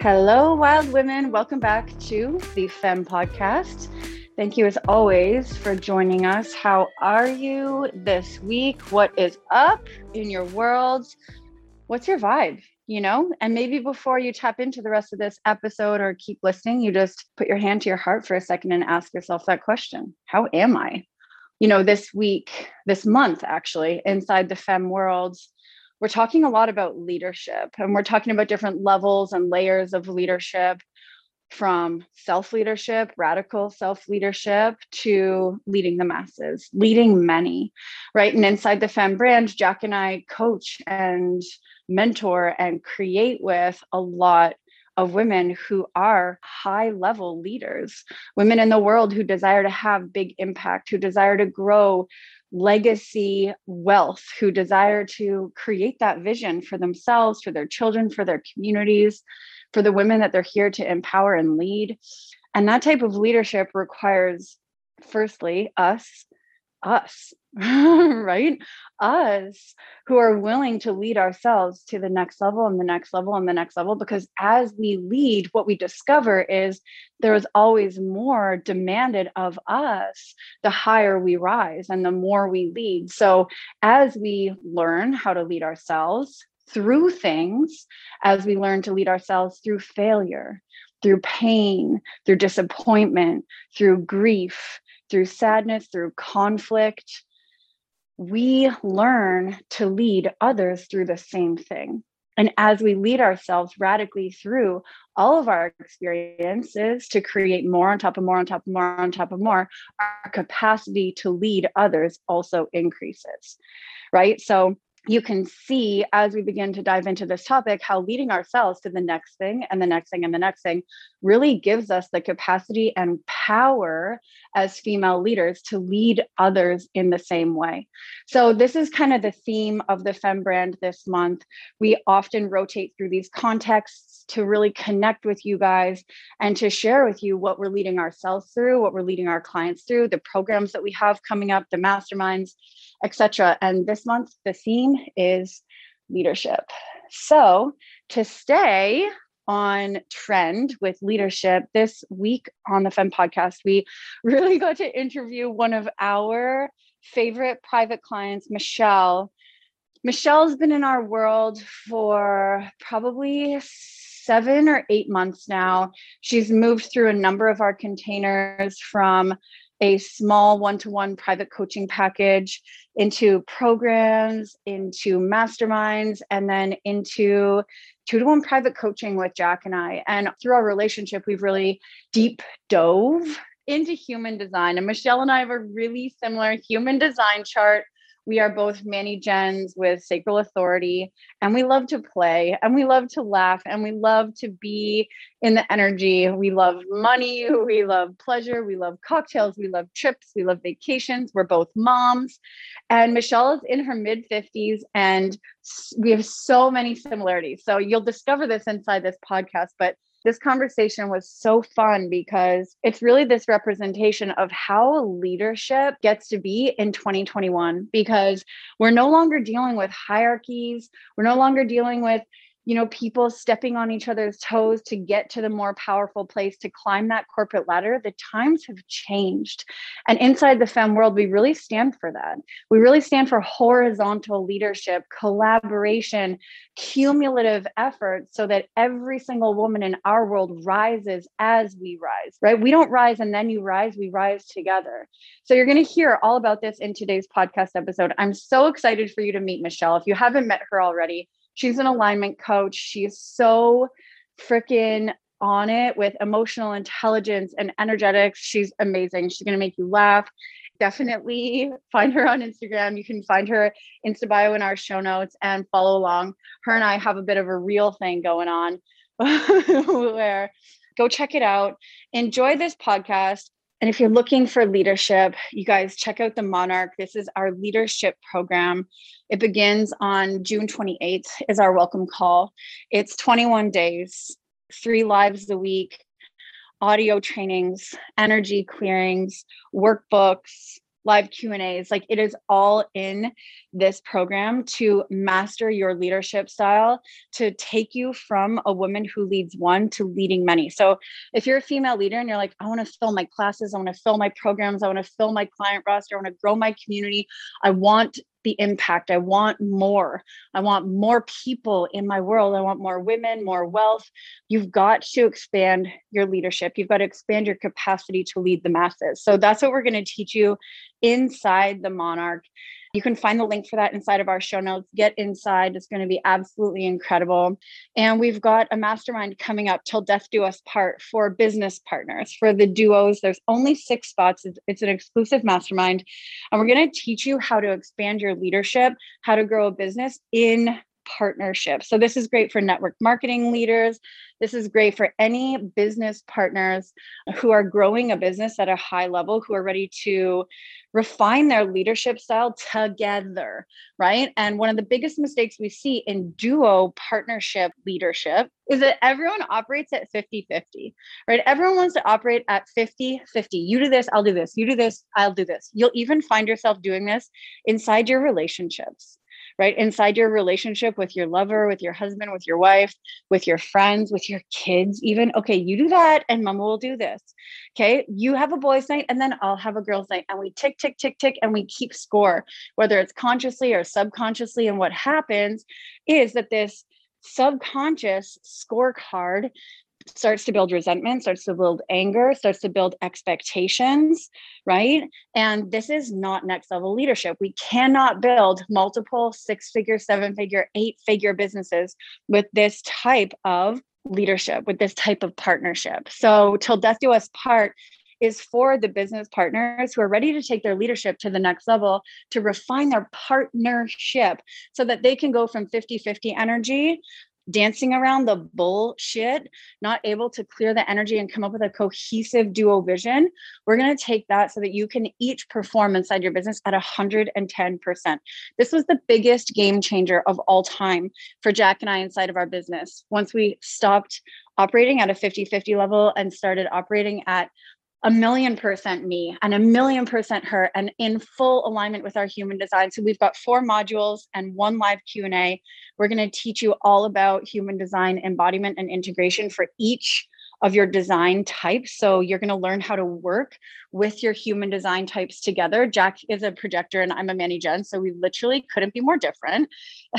Hello, wild women. Welcome back to the Femme Podcast. Thank you, as always, for joining us. How are you this week? What is up in your world? What's your vibe? You know, and maybe before you tap into the rest of this episode or keep listening, you just put your hand to your heart for a second and ask yourself that question How am I? You know, this week, this month, actually, inside the Femme world, we're talking a lot about leadership and we're talking about different levels and layers of leadership from self leadership, radical self leadership, to leading the masses, leading many, right? And inside the Femme brand, Jack and I coach and mentor and create with a lot of women who are high level leaders, women in the world who desire to have big impact, who desire to grow legacy wealth, who desire to create that vision for themselves, for their children, for their communities, for the women that they're here to empower and lead. And that type of leadership requires, firstly, us us, right? Us who are willing to lead ourselves to the next level and the next level and the next level. Because as we lead, what we discover is there is always more demanded of us the higher we rise and the more we lead. So as we learn how to lead ourselves, through things as we learn to lead ourselves through failure, through pain, through disappointment, through grief, through sadness, through conflict, we learn to lead others through the same thing. And as we lead ourselves radically through all of our experiences to create more on top of more on top of more on top of more, our capacity to lead others also increases. Right. So you can see as we begin to dive into this topic how leading ourselves to the next thing and the next thing and the next thing really gives us the capacity and power as female leaders to lead others in the same way. So, this is kind of the theme of the Femme brand this month. We often rotate through these contexts to really connect with you guys and to share with you what we're leading ourselves through, what we're leading our clients through, the programs that we have coming up, the masterminds, etc. And this month, the theme is leadership. So, to stay on trend with leadership, this week on the Femme podcast, we really got to interview one of our favorite private clients, Michelle. Michelle's been in our world for probably seven or eight months now. She's moved through a number of our containers from a small one to one private coaching package into programs, into masterminds, and then into two to one private coaching with Jack and I. And through our relationship, we've really deep dove into human design. And Michelle and I have a really similar human design chart we are both Mani Gens with sacral authority, and we love to play and we love to laugh and we love to be in the energy. We love money, we love pleasure, we love cocktails, we love trips, we love vacations. We're both moms. And Michelle is in her mid 50s, and we have so many similarities. So you'll discover this inside this podcast, but this conversation was so fun because it's really this representation of how leadership gets to be in 2021 because we're no longer dealing with hierarchies, we're no longer dealing with you know, people stepping on each other's toes to get to the more powerful place to climb that corporate ladder, the times have changed. And inside the Femme world, we really stand for that. We really stand for horizontal leadership, collaboration, cumulative efforts so that every single woman in our world rises as we rise, right? We don't rise and then you rise, we rise together. So you're going to hear all about this in today's podcast episode. I'm so excited for you to meet Michelle. If you haven't met her already, she's an alignment coach. She's so freaking on it with emotional intelligence and energetics. She's amazing. She's going to make you laugh. Definitely find her on Instagram. You can find her Insta bio in our show notes and follow along. Her and I have a bit of a real thing going on where go check it out. Enjoy this podcast. And if you're looking for leadership, you guys check out the Monarch. This is our leadership program. It begins on June 28th is our welcome call. It's 21 days, three lives a week, audio trainings, energy clearings, workbooks, live Q&As. Like it is all in this program to master your leadership style to take you from a woman who leads one to leading many. So if you're a female leader and you're like, I want to fill my classes, I want to fill my programs, I want to fill my client roster, I want to grow my community, I want the impact. I want more. I want more people in my world. I want more women, more wealth. You've got to expand your leadership. You've got to expand your capacity to lead the masses. So that's what we're going to teach you inside the Monarch. You can find the link for that inside of our show notes. Get inside. It's going to be absolutely incredible. And we've got a mastermind coming up till death do us part for business partners, for the duos. There's only six spots. It's, an exclusive mastermind. And we're going to teach you how to expand your leadership, how to grow a business in partnership. So this is great for network marketing leaders. This is great for any business partners who are growing a business at a high level, who are ready to refine their leadership style together, right? And one of the biggest mistakes we see in duo partnership leadership is that everyone operates at 50 50, right? Everyone wants to operate at 50 50. You do this, I'll do this. You do this, I'll do this. You'll even find yourself doing this inside your relationships right? Inside your relationship with your lover, with your husband, with your wife, with your friends, with your kids, even. Okay, you do that and mama will do this. Okay, you have a boys' night and then I'll have a girls' night. And we tick, tick, tick, tick, and we keep score, whether it's consciously or subconsciously. And what happens is that this subconscious scorecard starts to build resentment, starts to build anger, starts to build expectations, right? And this is not next level leadership. We cannot build multiple six figure, seven figure, eight figure businesses with this type of leadership, with this type of partnership. So, till death do us part is for the business partners who are ready to take their leadership to the next level to refine their partnership so that they can go from 50 50 energy dancing around the bullshit, not able to clear the energy and come up with a cohesive duo vision, we're going to take that so that you can each perform inside your business at 110%. This was the biggest game changer of all time for Jack and I inside of our business. Once we stopped operating at a 50 50 level and started operating at a million percent me and a million percent her and in full alignment with our human design. So we've got four modules and one live q&a we're going to teach you all about human design embodiment and integration for each of your design types. So you're going to learn how to work with your human design types together. Jack is a projector and I'm a mani gen. So we literally couldn't be more different.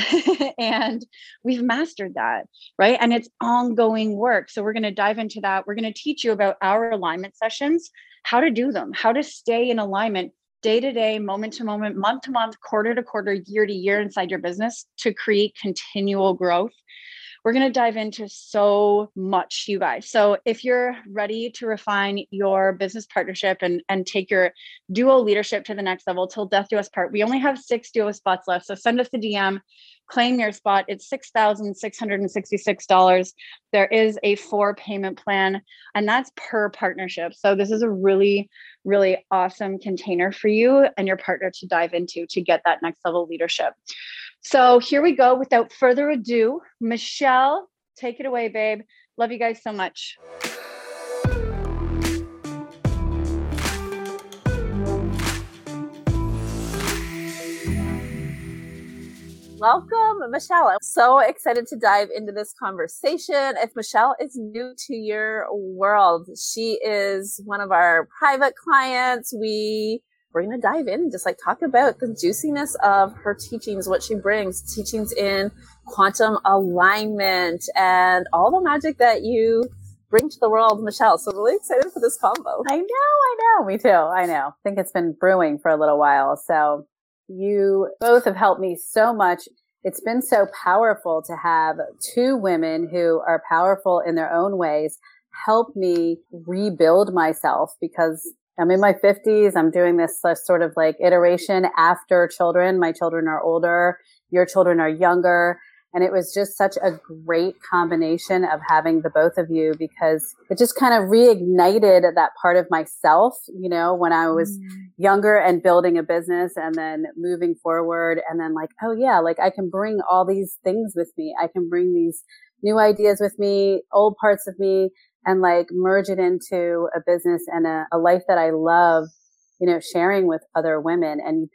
and we've mastered that, right? And it's ongoing work. So we're going to dive into that. We're going to teach you about our alignment sessions, how to do them, how to stay in alignment day to day, moment to moment, month to month, quarter to quarter, year to year inside your business to create continual growth we're going to dive into so much, you guys. So if you're ready to refine your business partnership and, and take your duo leadership to the next level till death do us part, we only have six duo spots left. So send us a DM, claim your spot. It's $6,666. There is a four payment plan, and that's per partnership. So this is a really, really awesome container for you and your partner to dive into to get that next level leadership. So here we go. Without further ado, Michelle, take it away, babe. Love you guys so much. Welcome, Michelle. I'm so excited to dive into this conversation. If Michelle is new to your world, she is one of our private clients. We we're going to dive in and just like talk about the juiciness of her teachings, what she brings, teachings in quantum alignment and all the magic that you bring to the world, Michelle. So really excited for this combo. I know, I know. Me too. I know. I think it's been brewing for a little while. So you both have helped me so much. It's been so powerful to have two women who are powerful in their own ways help me rebuild myself because I'm in my 50s. I'm doing this sort of like iteration after children. My children are older. Your children are younger. And it was just such a great combination of having the both of you because it just kind of reignited that part of myself, you know, when I was mm. younger and building a business and then moving forward and then like, oh yeah, like I can bring all these things with me. I can bring these new ideas with me, old parts of me and like merge it into a business and a, a life that I love you know, sharing with other women. And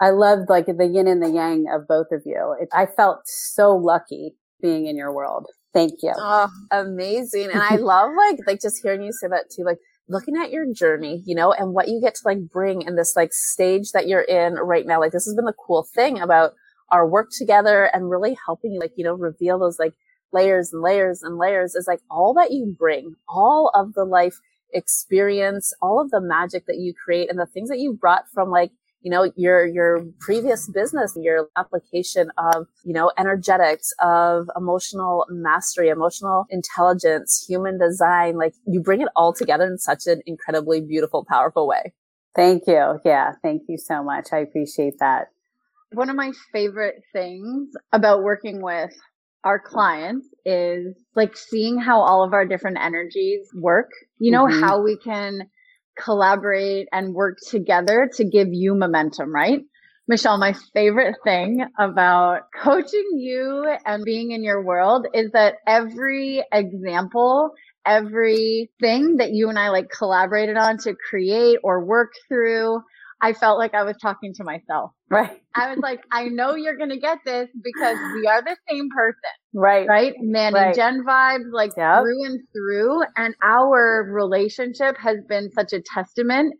I loved like the yin and the yang of both of you. It, I felt so lucky being in your world. Thank you. Oh, amazing. And I love like, like just hearing you say that too, like looking at your journey, you know, and what you get to like bring in this like stage that you're in right now. Like this has been the cool thing about our work together and really helping you like, you know, reveal those like layers and layers and layers is like all that you bring, all of the life experience, all of the magic that you create and the things that you brought from like, you know, your, your previous business, your application of, you know, energetics, of emotional mastery, emotional intelligence, human design, like you bring it all together in such an incredibly beautiful, powerful way. Thank you. Yeah. Thank you so much. I appreciate that. One of my favorite things about working with our clients is like seeing how all of our different energies work, you know, mm-hmm. how we can collaborate and work together to give you momentum, right? Michelle, my favorite thing about coaching you and being in your world is that every example, every thing that you and I like collaborated on to create or work through I felt like I was talking to myself. Right. I was like, I know you're going to get this because we are the same person. Right. Right. Man right. and Jen vibes like yep. through and through. And our relationship has been such a testament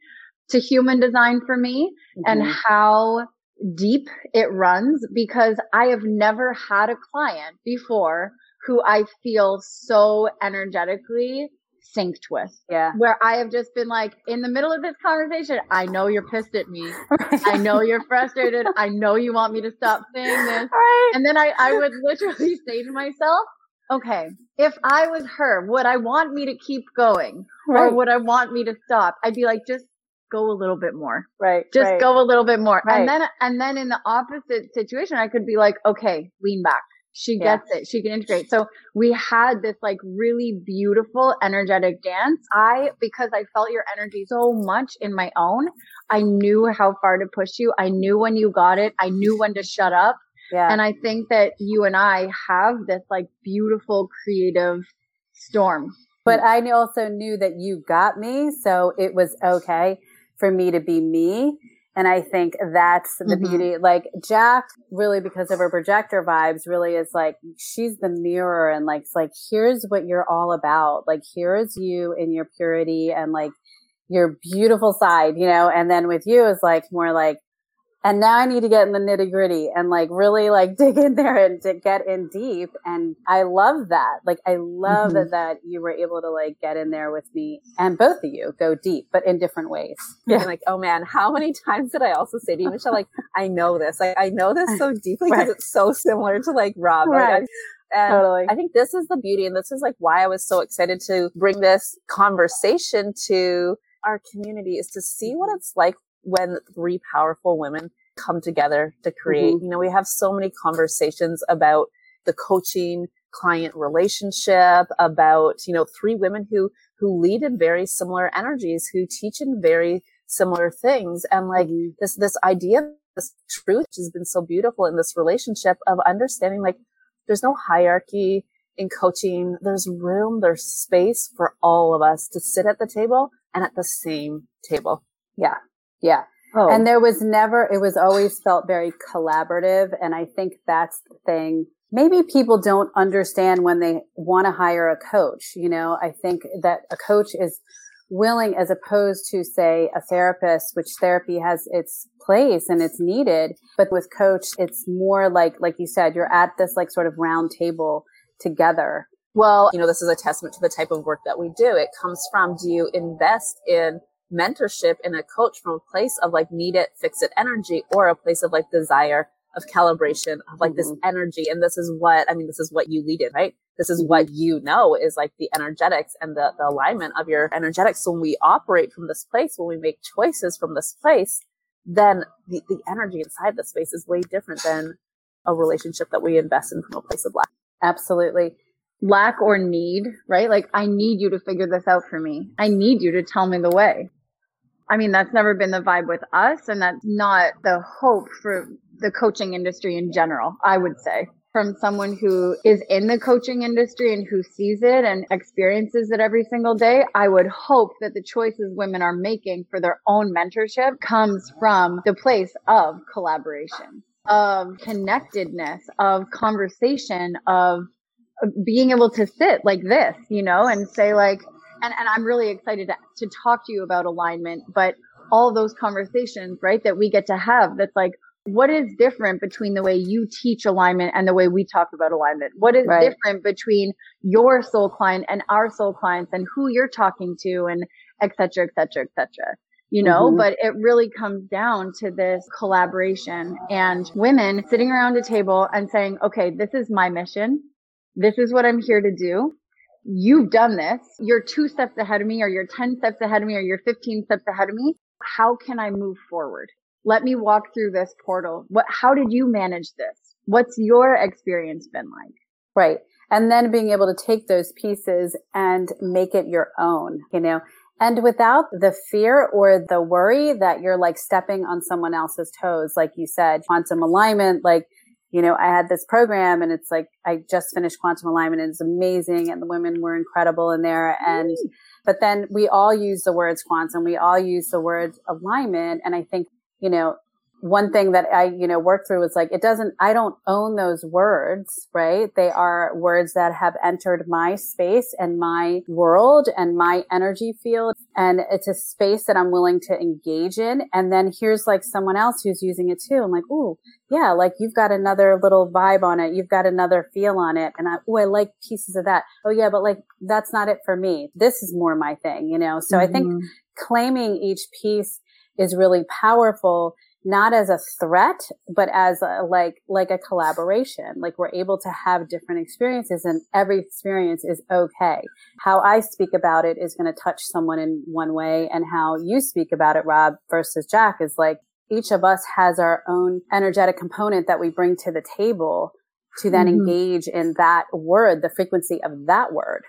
to human design for me mm-hmm. and how deep it runs because I have never had a client before who I feel so energetically synced with. Yeah. Where I have just been like, in the middle of this conversation, I know you're pissed at me. I know you're frustrated. I know you want me to stop saying this. Right. And then I, I would literally say to myself, okay, if I was her, would I want me to keep going? Right. Or would I want me to stop? I'd be like, just go a little bit more. Right. Just right. go a little bit more. Right. And then, and then in the opposite situation, I could be like, okay, lean back she gets yeah. it. She can integrate. So we had this like really beautiful, energetic dance. I, because I felt your energy so much in my own, I knew how far to push you. I knew when you got it. I knew when to shut up. Yeah. And I think that you and I have this like beautiful creative storm. But I also knew that you got me. So it was okay for me to be me and I think that's the mm-hmm. beauty. Like Jack, really, because of her projector vibes, really is like she's the mirror, and like it's like here's what you're all about. Like here's you in your purity and like your beautiful side, you know. And then with you is like more like and now I need to get in the nitty gritty and like really like dig in there and to get in deep. And I love that. Like I love mm-hmm. that you were able to like get in there with me and both of you go deep, but in different ways. Yeah. And like, oh man, how many times did I also say to you, Michelle, like, I know this. Like I know this so deeply because right. it's so similar to like Rob. Right. Like, and totally. I think this is the beauty. And this is like why I was so excited to bring this conversation to our community is to see what it's like when three powerful women come together to create. Mm-hmm. You know, we have so many conversations about the coaching client relationship, about, you know, three women who, who lead in very similar energies, who teach in very similar things. And like mm-hmm. this, this idea, this truth has been so beautiful in this relationship of understanding like there's no hierarchy in coaching. There's room, there's space for all of us to sit at the table and at the same table. Yeah. Yeah. Oh. And there was never, it was always felt very collaborative. And I think that's the thing. Maybe people don't understand when they want to hire a coach. You know, I think that a coach is willing as opposed to say a therapist, which therapy has its place and it's needed. But with coach, it's more like, like you said, you're at this like sort of round table together. Well, you know, this is a testament to the type of work that we do. It comes from, do you invest in mentorship in a coach from a place of like need it, fix it energy or a place of like desire of calibration of like mm-hmm. this energy. And this is what, I mean, this is what you lead in, right? This is what mm-hmm. you know is like the energetics and the, the alignment of your energetics. So when we operate from this place, when we make choices from this place, then the, the energy inside the space is way different than a relationship that we invest in from a place of lack. Absolutely lack or need, right? Like, I need you to figure this out for me. I need you to tell me the way. I mean, that's never been the vibe with us, and that's not the hope for the coaching industry in general, I would say. from someone who is in the coaching industry and who sees it and experiences it every single day, I would hope that the choices women are making for their own mentorship comes from the place of collaboration, of connectedness, of conversation, of being able to sit like this, you know, and say like, and, and I'm really excited to, to talk to you about alignment, but all those conversations, right, that we get to have that's like, what is different between the way you teach alignment and the way we talk about alignment? What is right. different between your soul client and our soul clients and who you're talking to and et cetera, et cetera, et cetera. You know, mm-hmm. but it really comes down to this collaboration and women sitting around a table and saying, okay, this is my mission. This is what I'm here to do. You've done this. You're two steps ahead of me or you're 10 steps ahead of me or you're 15 steps ahead of me. How can I move forward? let me walk through this portal. What, how did you manage this? What's your experience been like? Right. And then being able to take those pieces and make it your own, you know, and without the fear or the worry that you're like stepping on someone else's toes, like you said, quantum alignment, like, you know, I had this program and it's like, I just finished quantum alignment and it's amazing. And the women were incredible in there. And, but then we all use the words quantum. We all use the word alignment. And I think you know, one thing that I, you know, worked through was like, it doesn't, I don't own those words, right? They are words that have entered my space and my world and my energy field. And it's a space that I'm willing to engage in. And then here's like someone else who's using it too. I'm like, ooh, yeah, like you've got another little vibe on it. You've got another feel on it. And I, oh, I like pieces of that. Oh yeah, but like that's not it for me. This is more my thing, you know? So mm-hmm. I think mm-hmm. claiming each piece is really powerful not as a threat but as a, like like a collaboration like we're able to have different experiences and every experience is okay how i speak about it is going to touch someone in one way and how you speak about it rob versus jack is like each of us has our own energetic component that we bring to the table to then mm-hmm. engage in that word the frequency of that word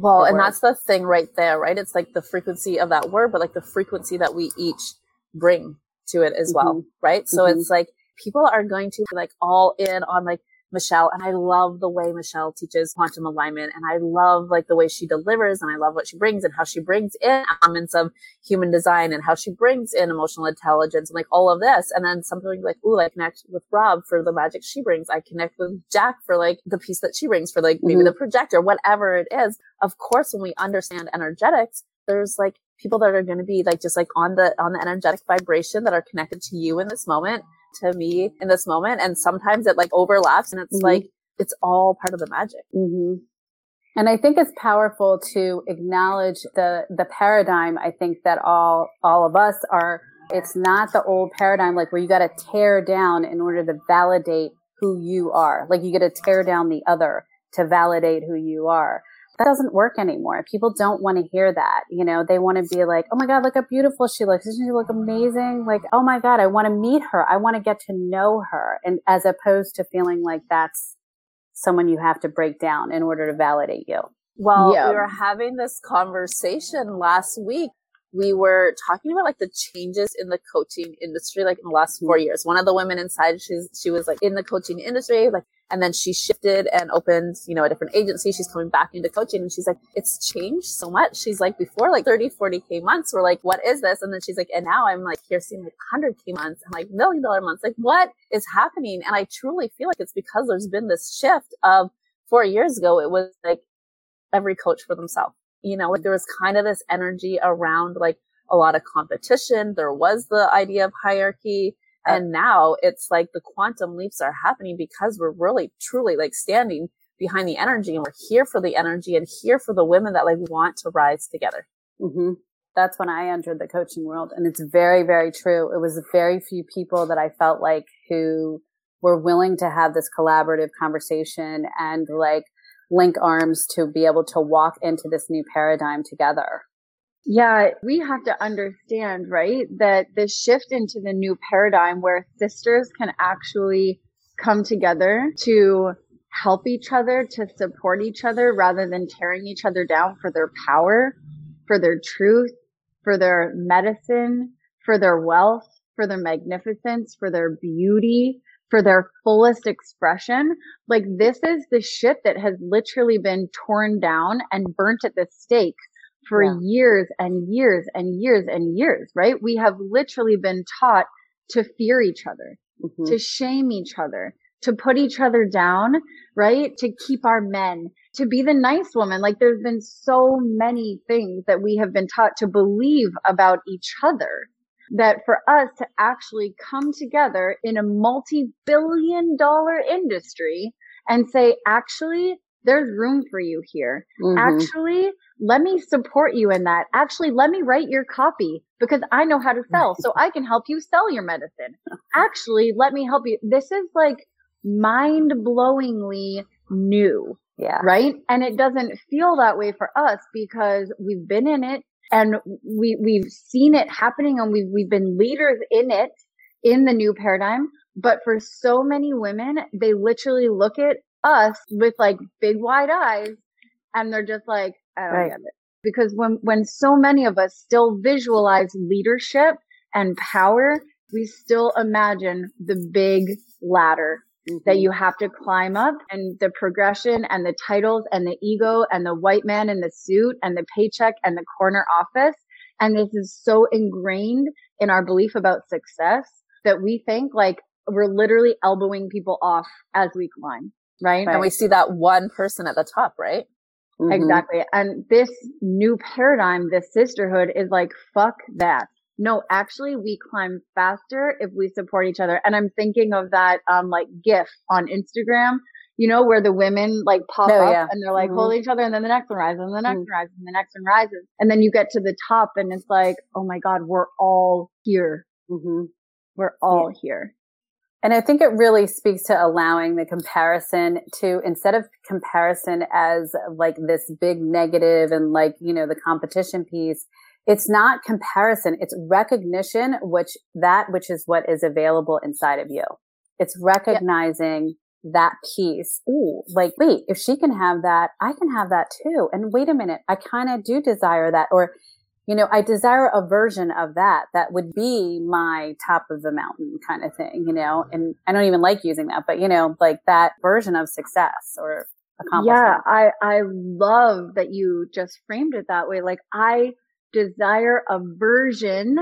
well, and word. that's the thing right there, right? It's like the frequency of that word, but like the frequency that we each bring to it as mm-hmm. well, right? So mm-hmm. it's like people are going to be like all in on like Michelle. And I love the way Michelle teaches quantum alignment. And I love like the way she delivers and I love what she brings and how she brings in elements of human design and how she brings in emotional intelligence and like all of this. And then some people like, ooh, I connect with Rob for the magic she brings. I connect with Jack for like the piece that she brings for like maybe mm-hmm. the projector, whatever it is. Of course, when we understand energetics, there's like people that are going to be like just like on the on the energetic vibration that are connected to you in this moment to me in this moment. And sometimes it like overlaps and it's mm-hmm. like, it's all part of the magic. Mm-hmm. And I think it's powerful to acknowledge the, the paradigm. I think that all, all of us are, it's not the old paradigm, like where you got to tear down in order to validate who you are. Like you got to tear down the other to validate who you are that doesn't work anymore. People don't want to hear that. You know, they want to be like, oh my God, look how beautiful she looks. Doesn't she look amazing? Like, oh my God, I want to meet her. I want to get to know her. And as opposed to feeling like that's someone you have to break down in order to validate you. Well, yeah. we were having this conversation last week. We were talking about like the changes in the coaching industry, like in the last four mm-hmm. years. One of the women inside, she's, she was like in the coaching industry, like and then she shifted and opened, you know, a different agency. She's coming back into coaching and she's like, it's changed so much. She's like, before like 30, 40K months, we're like, what is this? And then she's like, and now I'm like here seeing like 100K months and like million dollar months. Like, what is happening? And I truly feel like it's because there's been this shift of four years ago, it was like every coach for themselves. You know, like there was kind of this energy around like a lot of competition. There was the idea of hierarchy and now it's like the quantum leaps are happening because we're really truly like standing behind the energy and we're here for the energy and here for the women that like want to rise together. Mm-hmm. That's when I entered the coaching world. And it's very, very true. It was very few people that I felt like who were willing to have this collaborative conversation and like link arms to be able to walk into this new paradigm together. Yeah, we have to understand, right, that the shift into the new paradigm where sisters can actually come together to help each other, to support each other rather than tearing each other down for their power, for their truth, for their medicine, for their wealth, for their magnificence, for their beauty, for their fullest expression. Like this is the shit that has literally been torn down and burnt at the stake for yeah. years and years and years and years, right? We have literally been taught to fear each other, mm-hmm. to shame each other, to put each other down, right? To keep our men, to be the nice woman. Like there's been so many things that we have been taught to believe about each other that for us to actually come together in a multi-billion dollar industry and say, actually, there's room for you here. Mm-hmm. Actually, let me support you in that. Actually, let me write your copy because I know how to sell. So I can help you sell your medicine. Actually, let me help you. This is like mind blowingly new. Yeah. Right. And it doesn't feel that way for us because we've been in it and we, we've seen it happening and we've, we've been leaders in it in the new paradigm. But for so many women, they literally look at us with like big wide eyes and they're just like, I don't right. get it. Because when, when so many of us still visualize leadership and power, we still imagine the big ladder mm-hmm. that you have to climb up and the progression and the titles and the ego and the white man in the suit and the paycheck and the corner office. And this is so ingrained in our belief about success that we think like we're literally elbowing people off as we climb. Right. And we see that one person at the top, right? Mm-hmm. Exactly. And this new paradigm, this sisterhood is like, fuck that no, actually we climb faster if we support each other. And I'm thinking of that, um, like GIF on Instagram, you know, where the women like pop oh, up yeah. and they're like mm-hmm. holding each other and then the next one rises and the next mm-hmm. one rises and the next one rises. And then you get to the top and it's like, oh my God, we're all here. Mm-hmm. We're all yeah. here. And I think it really speaks to allowing the comparison to instead of comparison as like this big negative and like, you know, the competition piece, it's not comparison. It's recognition, which that, which is what is available inside of you. It's recognizing yeah. that piece. Ooh, like, wait, if she can have that, I can have that too. And wait a minute, I kind of do desire that. Or, you know, I desire a version of that that would be my top of the mountain kind of thing, you know, and I don't even like using that, but you know, like that version of success or accomplishment. Yeah, I, I love that you just framed it that way. Like I, desire a version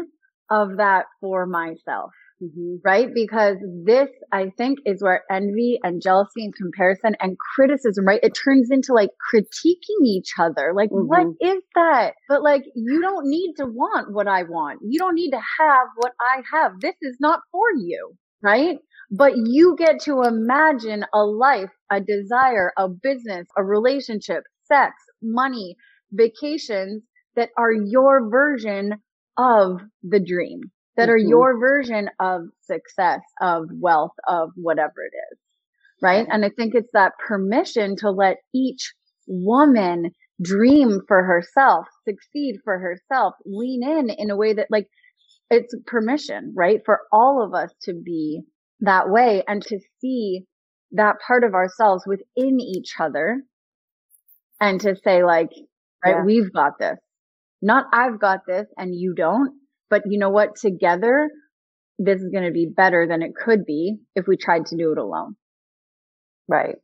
of that for myself. Mm-hmm. Right? Because this, I think, is where envy and jealousy and comparison and criticism, right? It turns into like critiquing each other. Like, mm-hmm. what is that? But like, you don't need to want what I want. You don't need to have what I have. This is not for you. Right? But you get to imagine a life, a desire, a business, a relationship, sex, money, vacations that are your version of the dream, that mm-hmm. are your version of success, of wealth, of whatever it is. Right. And I think it's that permission to let each woman dream for herself, succeed for herself, lean in in a way that like it's permission, right? For all of us to be that way and to see that part of ourselves within each other and to say like, right, yeah. we've got this. Not I've got this and you don't, but you know what? Together, this is going to be better than it could be if we tried to do it alone. Right.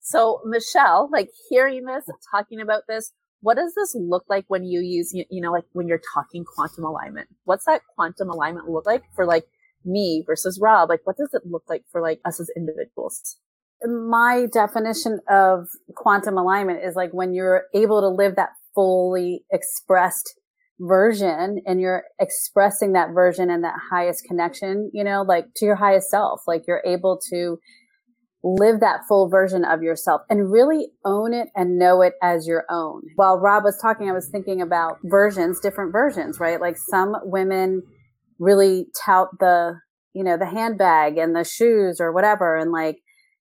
So Michelle, like hearing this, talking about this, what does this look like when you use, you know, like when you're talking quantum alignment? What's that quantum alignment look like for like me versus Rob? Like, what does it look like for like us as individuals? My definition of quantum alignment is like when you're able to live that fully expressed version and you're expressing that version and that highest connection, you know, like to your highest self. Like you're able to live that full version of yourself and really own it and know it as your own. While Rob was talking, I was thinking about versions, different versions, right? Like some women really tout the, you know, the handbag and the shoes or whatever. And like,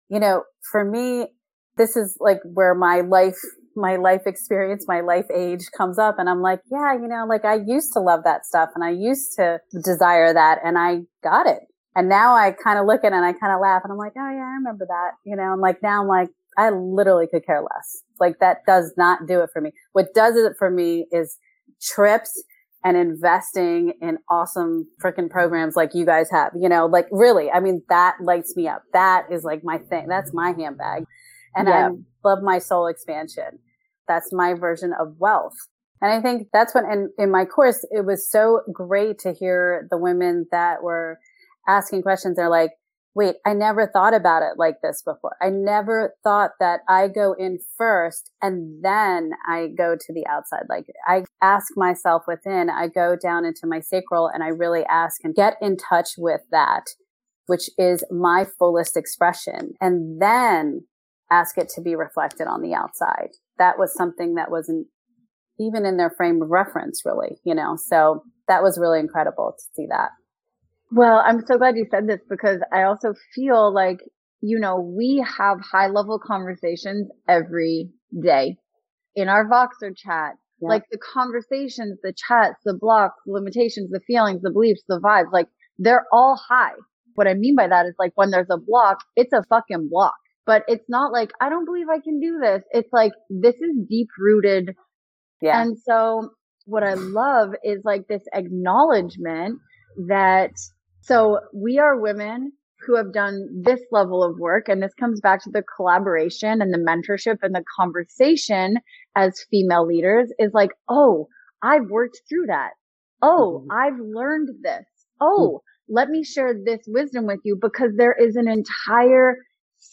you know, for me, this is like where my life my life experience, my life age comes up and I'm like, yeah, you know, like I used to love that stuff and I used to desire that and I got it. And now I kind of look at it and I kind of laugh and I'm like, oh yeah, I remember that, you know, and like now I'm like, I literally could care less. Like that does not do it for me. What does it for me is trips and investing in awesome freaking programs like you guys have. You know, like really, I mean, that lights me up. That is like my thing. That's my handbag. And yeah. I love my soul expansion. That's my version of wealth. And I think that's when, in, in my course, it was so great to hear the women that were asking questions. They're like, wait, I never thought about it like this before. I never thought that I go in first and then I go to the outside. Like I ask myself within, I go down into my sacral and I really ask and get in touch with that, which is my fullest expression. And then ask it to be reflected on the outside. That was something that wasn't even in their frame of reference, really, you know, so that was really incredible to see that. Well, I'm so glad you said this because I also feel like, you know, we have high level conversations every day in our Voxer chat. Yeah. Like the conversations, the chats, the blocks, the limitations, the feelings, the beliefs, the vibes, like they're all high. What I mean by that is like when there's a block, it's a fucking block. But it's not like, I don't believe I can do this. It's like, this is deep rooted. Yeah. And so what I love is like this acknowledgement that so we are women who have done this level of work. And this comes back to the collaboration and the mentorship and the conversation as female leaders is like, Oh, I've worked through that. Oh, mm-hmm. I've learned this. Oh, mm-hmm. let me share this wisdom with you because there is an entire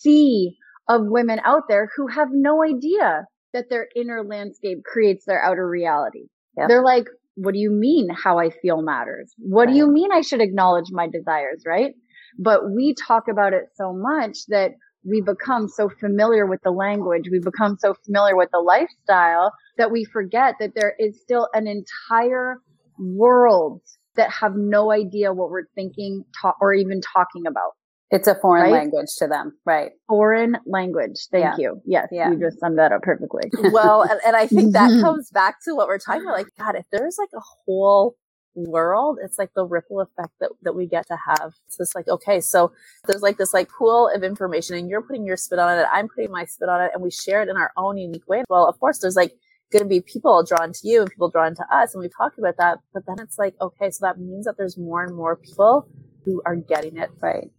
sea of women out there who have no idea that their inner landscape creates their outer reality. Yep. They're like, what do you mean how I feel matters? What right. do you mean I should acknowledge my desires, right? But we talk about it so much that we become so familiar with the language, we become so familiar with the lifestyle that we forget that there is still an entire world that have no idea what we're thinking ta- or even talking about. It's a foreign right? language to them, right? Foreign language. Thank yeah. you. Yes, yeah. you just summed that up perfectly. well, and, and I think that comes back to what we're talking about. Like, God, if there's like a whole world, it's like the ripple effect that, that we get to have. It's just like, okay, so there's like this like pool of information and you're putting your spin on it, I'm putting my spin on it, and we share it in our own unique way. Well, of course, there's like going to be people drawn to you and people drawn to us, and we talk about that. But then it's like, okay, so that means that there's more and more people who are getting it right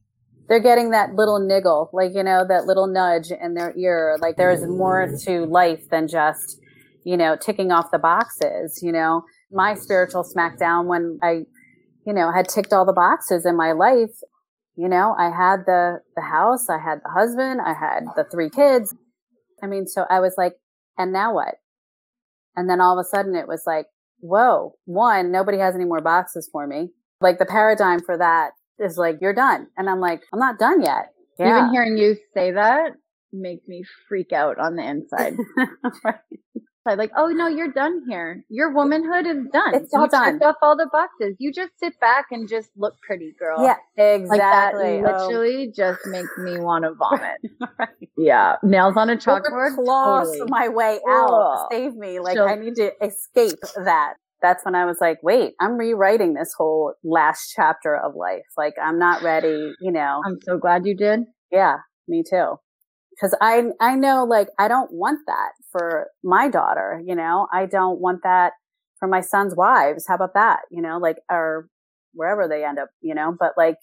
they're getting that little niggle, like, you know, that little nudge in their ear. Like there's more to life than just, you know, ticking off the boxes, you know. My spiritual smackdown when I, you know, had ticked all the boxes in my life, you know, I had the, the house, I had the husband, I had the three kids. I mean, so I was like, and now what? And then all of a sudden it was like, whoa, one, nobody has any more boxes for me. Like the paradigm for that is like, you're done. And I'm like, I'm not done yet. Yeah. Even hearing you say that makes me freak out on the inside. right. Like, oh no, you're done here. Your womanhood is done. It's all you done. off all the boxes. You just sit back and just look pretty, girl. Yeah, exactly. Like that oh. literally oh. just makes me want to vomit. right. Yeah, nails on a chalkboard. Claws totally. my way out. Oh. Save me. Like She'll, I need to escape that that's when I was like, wait, I'm rewriting this whole last chapter of life. Like I'm not ready, you know. I'm so glad you did. Yeah, me too. Cause I, I know like I don't want that for my daughter, you know, I don't want that for my son's wives. How about that? You know, like, or wherever they end up, you know, but like,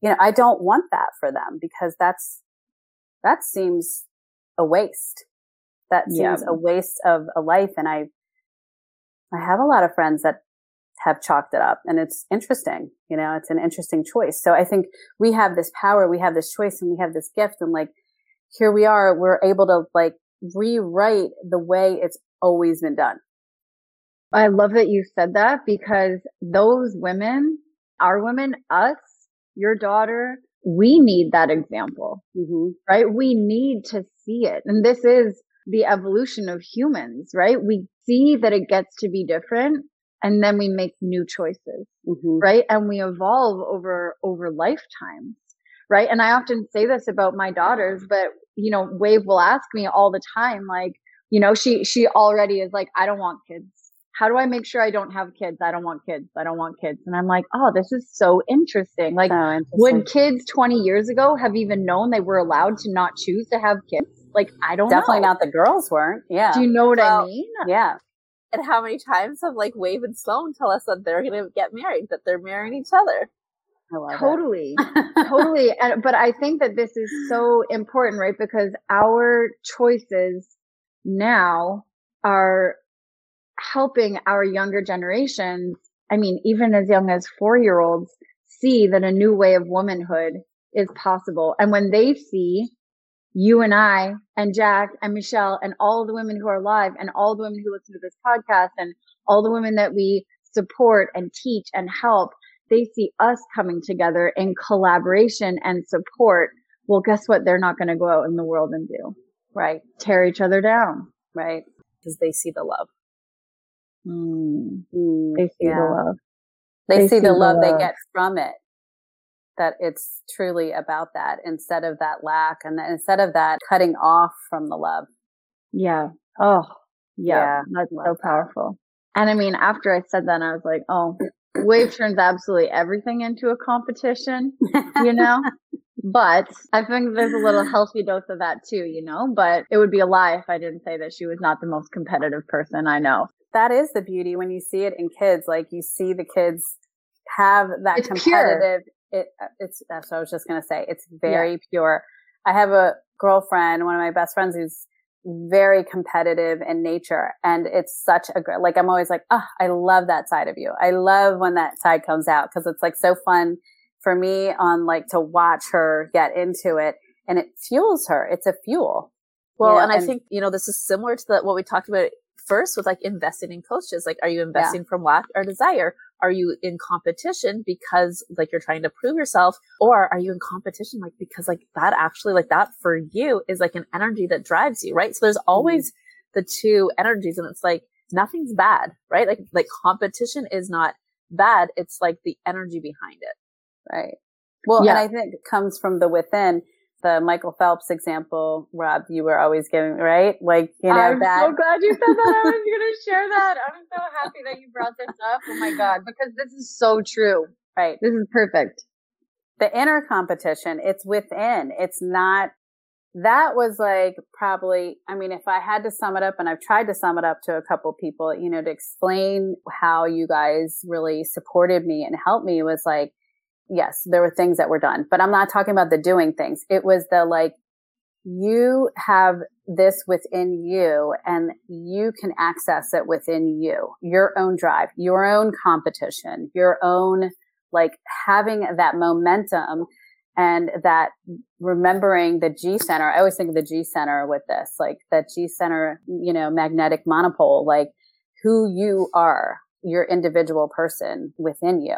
you know, I don't want that for them because that's, that seems a waste. That seems yeah. a waste of a life. And I I have a lot of friends that have chalked it up and it's interesting. You know, it's an interesting choice. So I think we have this power, we have this choice and we have this gift and like here we are, we're able to like rewrite the way it's always been done. I love that you said that because those women, our women, us, your daughter, we need that example, mm-hmm. right? We need to see it. And this is the evolution of humans, right? We see that it gets to be different and then we make new choices, mm-hmm. right? And we evolve over, over lifetimes, right? And I often say this about my daughters, but you know, Wave will ask me all the time, like, you know, she, she already is like, I don't want kids. How do I make sure I don't have kids? I don't want kids. I don't want kids. And I'm like, oh, this is so interesting. Like, so interesting. would kids 20 years ago have even known they were allowed to not choose to have kids? Like, I don't Definitely know. not the girls weren't. Yeah. Do you know what well, I mean? Yeah. And how many times have like Wave and Sloan tell us that they're going to get married, that they're marrying each other? totally totally and, but i think that this is so important right because our choices now are helping our younger generations i mean even as young as four year olds see that a new way of womanhood is possible and when they see you and i and jack and michelle and all the women who are live and all the women who listen to this podcast and all the women that we support and teach and help they see us coming together in collaboration and support, well, guess what? They're not going to go out in the world and do, right? Tear each other down, right? Because they see the love. Mm. Mm, they see yeah. the love. They, they see, see, the, love, love they get from it. That it's truly about that instead of that lack and instead of that cutting off from the love. Yeah. Oh, yeah. yeah that's so powerful. And I mean, after I said that, I was like, oh, Wave turns absolutely everything into a competition, you know? but I think there's a little healthy dose of that too, you know? But it would be a lie if I didn't say that she was not the most competitive person I know. That is the beauty when you see it in kids. Like you see the kids have that it's competitive. It, uh, it's, that's what I was just going to say. It's very yeah. pure. I have a girlfriend, one of my best friends who's very competitive in nature. And it's such a great, like, I'm always like, oh, I love that side of you. I love when that side comes out because it's like so fun for me on like to watch her get into it and it fuels her. It's a fuel. Well, you know? and I think, you know, this is similar to the, what we talked about first with like investing in coaches. Like, are you investing yeah. from lack or desire? Are you in competition because like you're trying to prove yourself or are you in competition like because like that actually like that for you is like an energy that drives you, right? So there's always mm-hmm. the two energies and it's like nothing's bad, right? Like, like competition is not bad. It's like the energy behind it. Right. Well, yeah. and I think it comes from the within the Michael Phelps example, Rob, you were always giving, right? Like, you know, I'm that. so glad you said that. I was going to share that. I'm so happy that you brought this up. Oh my God, because this is so true. Right. This is perfect. The inner competition, it's within. It's not, that was like probably, I mean, if I had to sum it up, and I've tried to sum it up to a couple people, you know, to explain how you guys really supported me and helped me was like, yes, there were things that were done, but I'm not talking about the doing things. It was the like, you have this within you and you can access it within you, your own drive, your own competition, your own, like having that momentum and that remembering the G center. I always think of the G center with this, like that G center, you know, magnetic monopole, like who you are, your individual person within you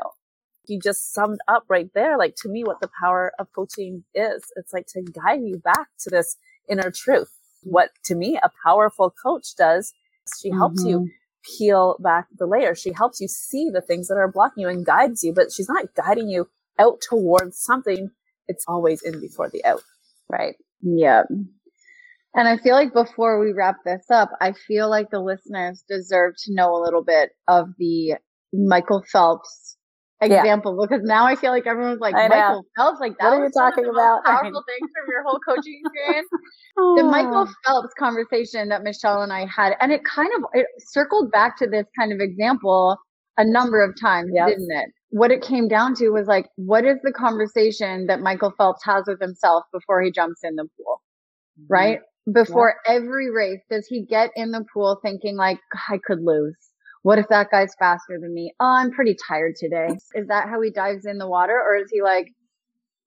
you just summed up right there, like to me, what the power of coaching is. It's like to guide you back to this inner truth. What to me, a powerful coach does, she helps mm-hmm. you peel back the layers. She helps you see the things that are blocking you and guides you, but she's not guiding you out towards something. It's always in before the out. Right. Yeah. And I feel like before we wrap this up, I feel like the listeners deserve to know a little bit of the Michael Phelps example yeah. because now I feel like everyone's like Michael Phelps. Like that what are you talking about? Powerful things from your whole coaching experience. the Michael Phelps conversation that Michelle and I had, and it kind of it circled back to this kind of example a number of times, yes. didn't it? What it came down to was like, what is the conversation that Michael Phelps has with himself before he jumps in the pool? Mm-hmm. Right? Before yeah. every race, does he get in the pool thinking like, I could lose? What if that guy's faster than me? Oh, I'm pretty tired today. Is that how he dives in the water? Or is he like,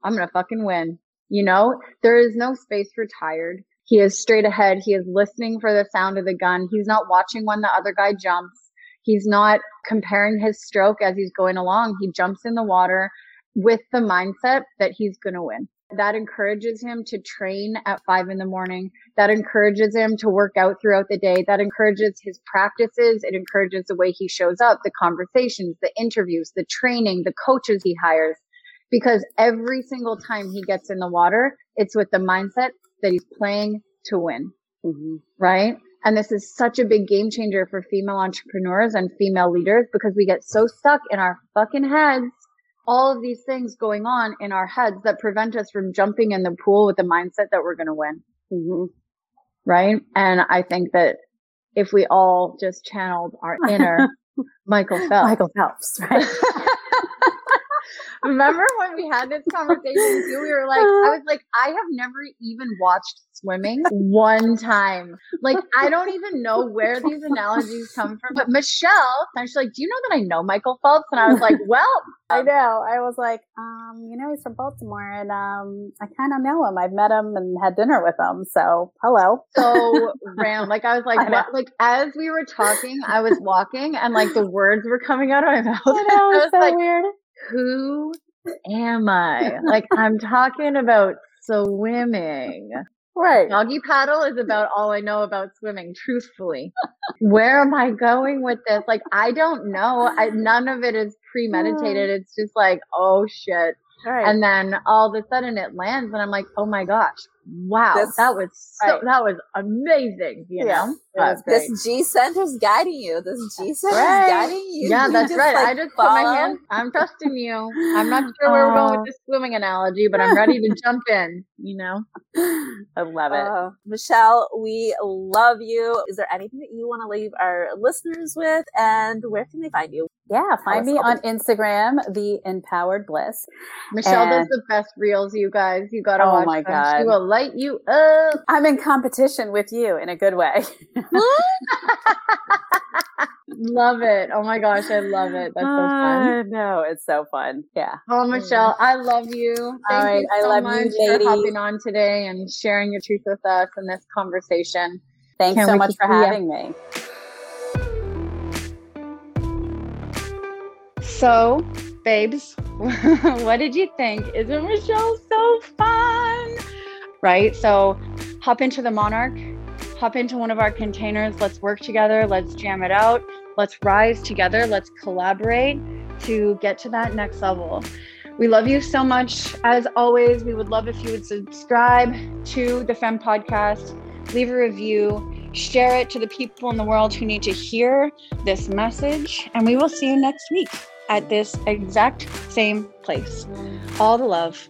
I'm going to fucking win? You know, there is no space for tired. He is straight ahead. He is listening for the sound of the gun. He's not watching when the other guy jumps. He's not comparing his stroke as he's going along. He jumps in the water with the mindset that he's going to win. That encourages him to train at five in the morning. That encourages him to work out throughout the day. That encourages his practices. It encourages the way he shows up, the conversations, the interviews, the training, the coaches he hires. Because every single time he gets in the water, it's with the mindset that he's playing to win. Mm-hmm. Right. And this is such a big game changer for female entrepreneurs and female leaders because we get so stuck in our fucking heads all of these things going on in our heads that prevent us from jumping in the pool with the mindset that we're going to win. Mm-hmm. Right. And I think that if we all just channeled our inner Michael Phelps. Michael Phelps, right? Remember when we had this conversation too? We were like, I was like, I have never even watched swimming one time. Like, I don't even know where these analogies come from. But Michelle, and she's like, Do you know that I know Michael Phelps? And I was like, Well, I know. I was like, um, you know, he's from Baltimore and um I kind of know him. I've met him and had dinner with him. So, hello. So ram. Like, I was like, what? Like, as we were talking, I was walking and like the words were coming out of my mouth. I know. I was so like, weird. Who am I? Like I'm talking about swimming. Right. Doggy paddle is about all I know about swimming, truthfully. Where am I going with this? Like I don't know. I, none of it is premeditated. It's just like, oh shit. Right. And then all of a sudden it lands and I'm like, oh my gosh. Wow. This- that was so right. that was amazing, you Yeah, know? it was This G center's guiding you. This G center's Right. guiding you. Yeah, You that's just, right. like, I just put my follow. hand. I'm trusting you. I'm not sure where we're going with this swimming analogy, but I'm ready to jump in. You know, I love it. Uh, Michelle, we love you. Is there anything that you want to leave our listeners with? And where can they find you? yeah. Find me on Instagram, the empowered bliss. Michelle does And- the best reels. You guys, you gotta Oh watch my them. God. She will light you up. I'm in competition with you in a good way. love it. Oh my gosh, I love it. That's so fun. Uh, no, it's so fun. Yeah. Oh, Michelle, I love you. Thank right, you I so love you, much lady. for hopping on today and sharing your truth with us in this conversation. Thanks Can't so much for having me. So, babes, what did you think? Isn't Michelle so fun? Right? So, hop into the Monarch, hop into one of our containers. Let's work together. Let's jam it out. Let's rise together. Let's collaborate to get to that next level. We love you so much. As always, we would love if you would subscribe to the Femme Podcast, leave a review, share it to the people in the world who need to hear this message. And we will see you next week at this exact same place. All the love.